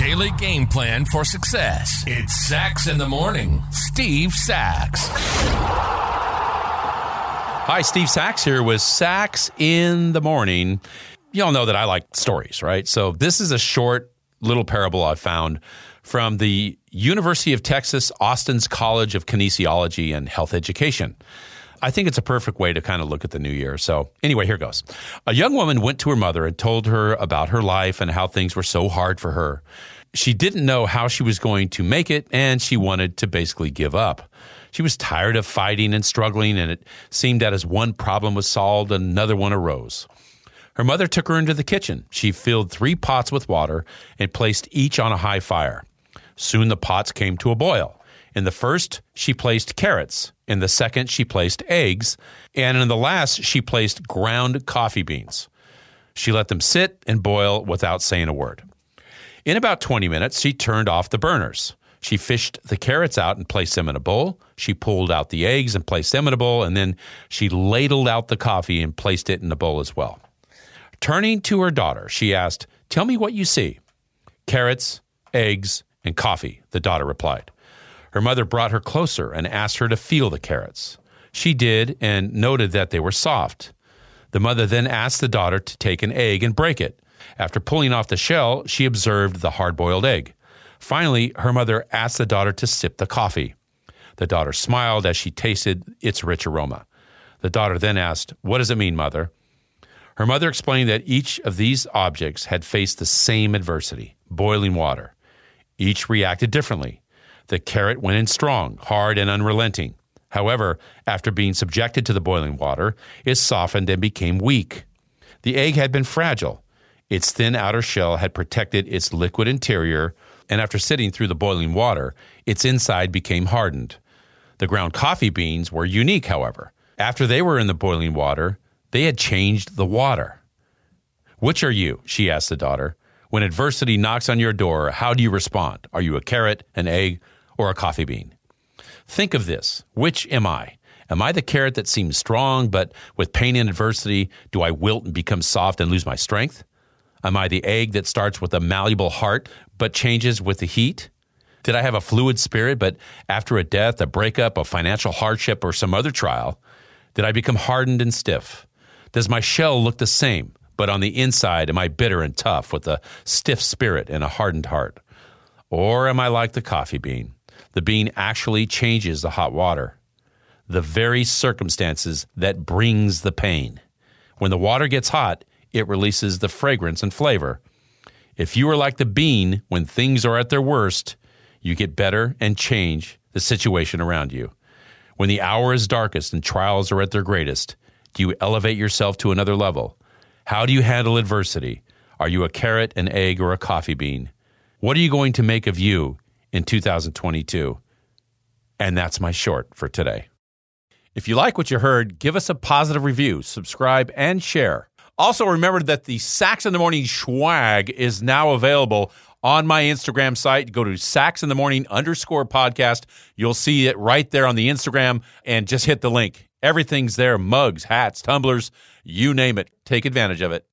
daily game plan for success. It's Sax in the Morning. Steve Sax. Hi, Steve Sax here with Sax in the Morning. You all know that I like stories, right? So this is a short little parable I found from the University of Texas Austin's College of Kinesiology and Health Education. I think it's a perfect way to kind of look at the new year. So, anyway, here goes. A young woman went to her mother and told her about her life and how things were so hard for her. She didn't know how she was going to make it, and she wanted to basically give up. She was tired of fighting and struggling, and it seemed that as one problem was solved, another one arose. Her mother took her into the kitchen. She filled three pots with water and placed each on a high fire. Soon the pots came to a boil. In the first, she placed carrots. In the second, she placed eggs. And in the last, she placed ground coffee beans. She let them sit and boil without saying a word. In about 20 minutes, she turned off the burners. She fished the carrots out and placed them in a bowl. She pulled out the eggs and placed them in a bowl. And then she ladled out the coffee and placed it in a bowl as well. Turning to her daughter, she asked, Tell me what you see. Carrots, eggs, and coffee, the daughter replied. Her mother brought her closer and asked her to feel the carrots. She did and noted that they were soft. The mother then asked the daughter to take an egg and break it. After pulling off the shell, she observed the hard boiled egg. Finally, her mother asked the daughter to sip the coffee. The daughter smiled as she tasted its rich aroma. The daughter then asked, What does it mean, mother? Her mother explained that each of these objects had faced the same adversity boiling water. Each reacted differently. The carrot went in strong, hard, and unrelenting. However, after being subjected to the boiling water, it softened and became weak. The egg had been fragile. Its thin outer shell had protected its liquid interior, and after sitting through the boiling water, its inside became hardened. The ground coffee beans were unique, however. After they were in the boiling water, they had changed the water. Which are you? she asked the daughter. When adversity knocks on your door, how do you respond? Are you a carrot, an egg, or a coffee bean? Think of this. Which am I? Am I the carrot that seems strong, but with pain and adversity, do I wilt and become soft and lose my strength? Am I the egg that starts with a malleable heart, but changes with the heat? Did I have a fluid spirit, but after a death, a breakup, a financial hardship, or some other trial, did I become hardened and stiff? Does my shell look the same, but on the inside, am I bitter and tough with a stiff spirit and a hardened heart? Or am I like the coffee bean? The bean actually changes the hot water, the very circumstances that brings the pain. When the water gets hot, it releases the fragrance and flavor. If you are like the bean when things are at their worst, you get better and change the situation around you. When the hour is darkest and trials are at their greatest, do you elevate yourself to another level? How do you handle adversity? Are you a carrot, an egg, or a coffee bean? What are you going to make of you in 2022? And that's my short for today. If you like what you heard, give us a positive review, subscribe, and share. Also, remember that the Sax in the Morning swag is now available on my Instagram site. Go to Sax in the Morning underscore podcast. You'll see it right there on the Instagram and just hit the link. Everything's there mugs, hats, tumblers, you name it. Take advantage of it.